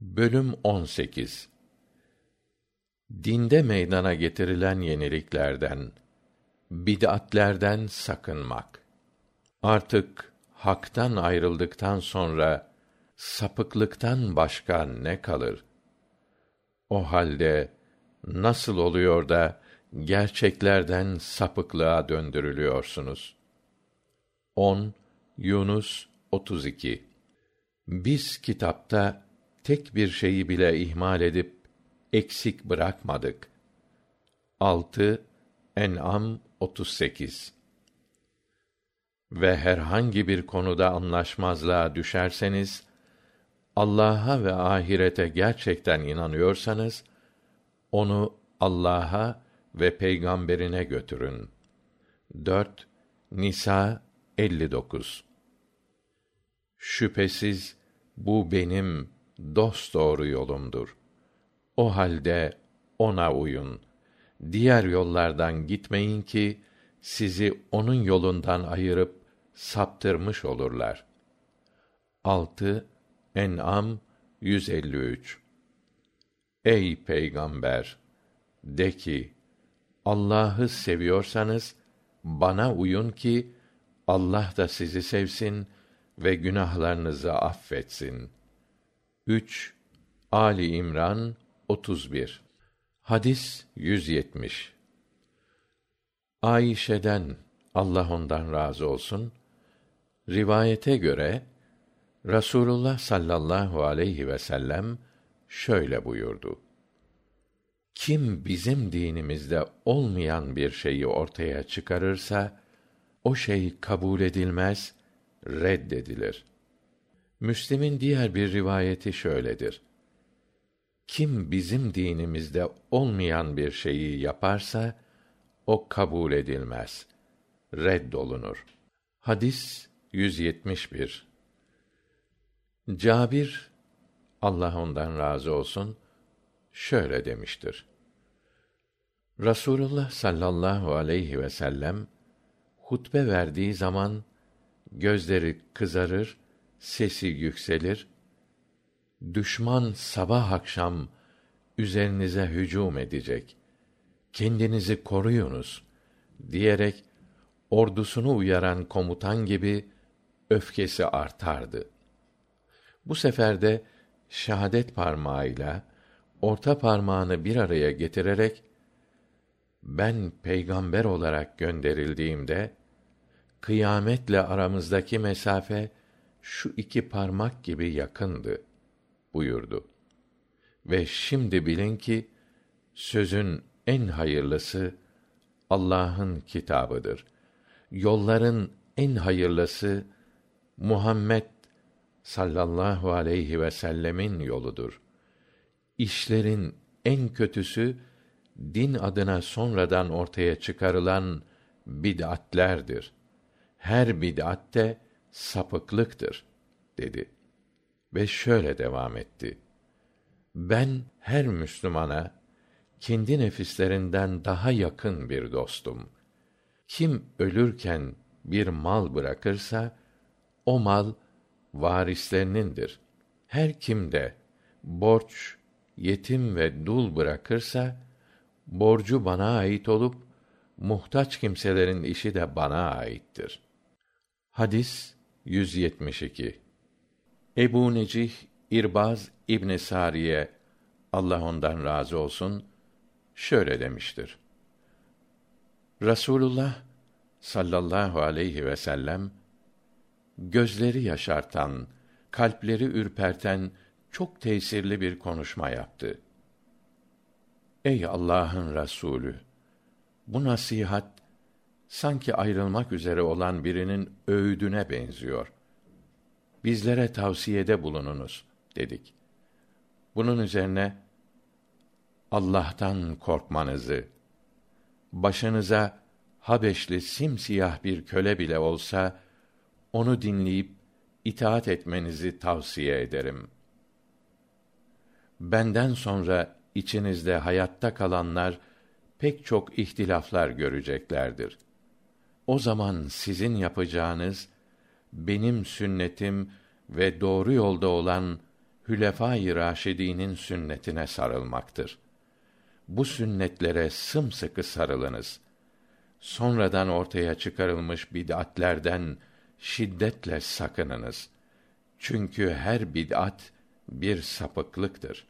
Bölüm 18 Dinde meydana getirilen yeniliklerden, bid'atlerden sakınmak. Artık haktan ayrıldıktan sonra sapıklıktan başka ne kalır? O halde nasıl oluyor da gerçeklerden sapıklığa döndürülüyorsunuz? 10 Yunus 32 Biz kitapta tek bir şeyi bile ihmal edip eksik bırakmadık. 6 En'am 38 Ve herhangi bir konuda anlaşmazlığa düşerseniz Allah'a ve ahirete gerçekten inanıyorsanız onu Allah'a ve peygamberine götürün. 4 Nisa 59 Şüphesiz bu benim dosdoğru yolumdur. O halde ona uyun. Diğer yollardan gitmeyin ki sizi onun yolundan ayırıp saptırmış olurlar. 6 En'am 153 Ey peygamber de ki Allah'ı seviyorsanız bana uyun ki Allah da sizi sevsin ve günahlarınızı affetsin. 3 Ali İmran 31 Hadis 170 Ayşe'den Allah ondan razı olsun rivayete göre Rasulullah sallallahu aleyhi ve sellem şöyle buyurdu. Kim bizim dinimizde olmayan bir şeyi ortaya çıkarırsa o şey kabul edilmez, reddedilir. Müslim'in diğer bir rivayeti şöyledir. Kim bizim dinimizde olmayan bir şeyi yaparsa o kabul edilmez. Reddolunur. Hadis 171. Cabir Allah ondan razı olsun şöyle demiştir. Rasulullah sallallahu aleyhi ve sellem hutbe verdiği zaman gözleri kızarır, sesi yükselir. Düşman sabah akşam üzerinize hücum edecek. Kendinizi koruyunuz diyerek ordusunu uyaran komutan gibi öfkesi artardı. Bu sefer de şahadet parmağıyla orta parmağını bir araya getirerek ben peygamber olarak gönderildiğimde kıyametle aramızdaki mesafe şu iki parmak gibi yakındı buyurdu. Ve şimdi bilin ki sözün en hayırlısı Allah'ın kitabıdır. Yolların en hayırlısı Muhammed sallallahu aleyhi ve sellemin yoludur. İşlerin en kötüsü din adına sonradan ortaya çıkarılan bid'atlerdir. Her bid'at de sapıklıktır dedi ve şöyle devam etti. Ben her Müslümana kendi nefislerinden daha yakın bir dostum. Kim ölürken bir mal bırakırsa o mal varislerinindir. Her kim de borç, yetim ve dul bırakırsa borcu bana ait olup muhtaç kimselerin işi de bana aittir. Hadis 172 Ebu Necih İrbaz İbn Sariye Allah ondan razı olsun şöyle demiştir. Rasulullah sallallahu aleyhi ve sellem gözleri yaşartan, kalpleri ürperten çok tesirli bir konuşma yaptı. Ey Allah'ın Resulü, bu nasihat sanki ayrılmak üzere olan birinin öğüdüne benziyor. Bizlere tavsiyede bulununuz dedik. Bunun üzerine Allah'tan korkmanızı, başınıza Habeşli simsiyah bir köle bile olsa onu dinleyip itaat etmenizi tavsiye ederim. Benden sonra içinizde hayatta kalanlar pek çok ihtilaflar göreceklerdir. O zaman sizin yapacağınız benim sünnetim ve doğru yolda olan Hülefâ-i Raşidî'nin sünnetine sarılmaktır. Bu sünnetlere sımsıkı sarılınız. Sonradan ortaya çıkarılmış bid'atlerden şiddetle sakınınız. Çünkü her bid'at bir sapıklıktır.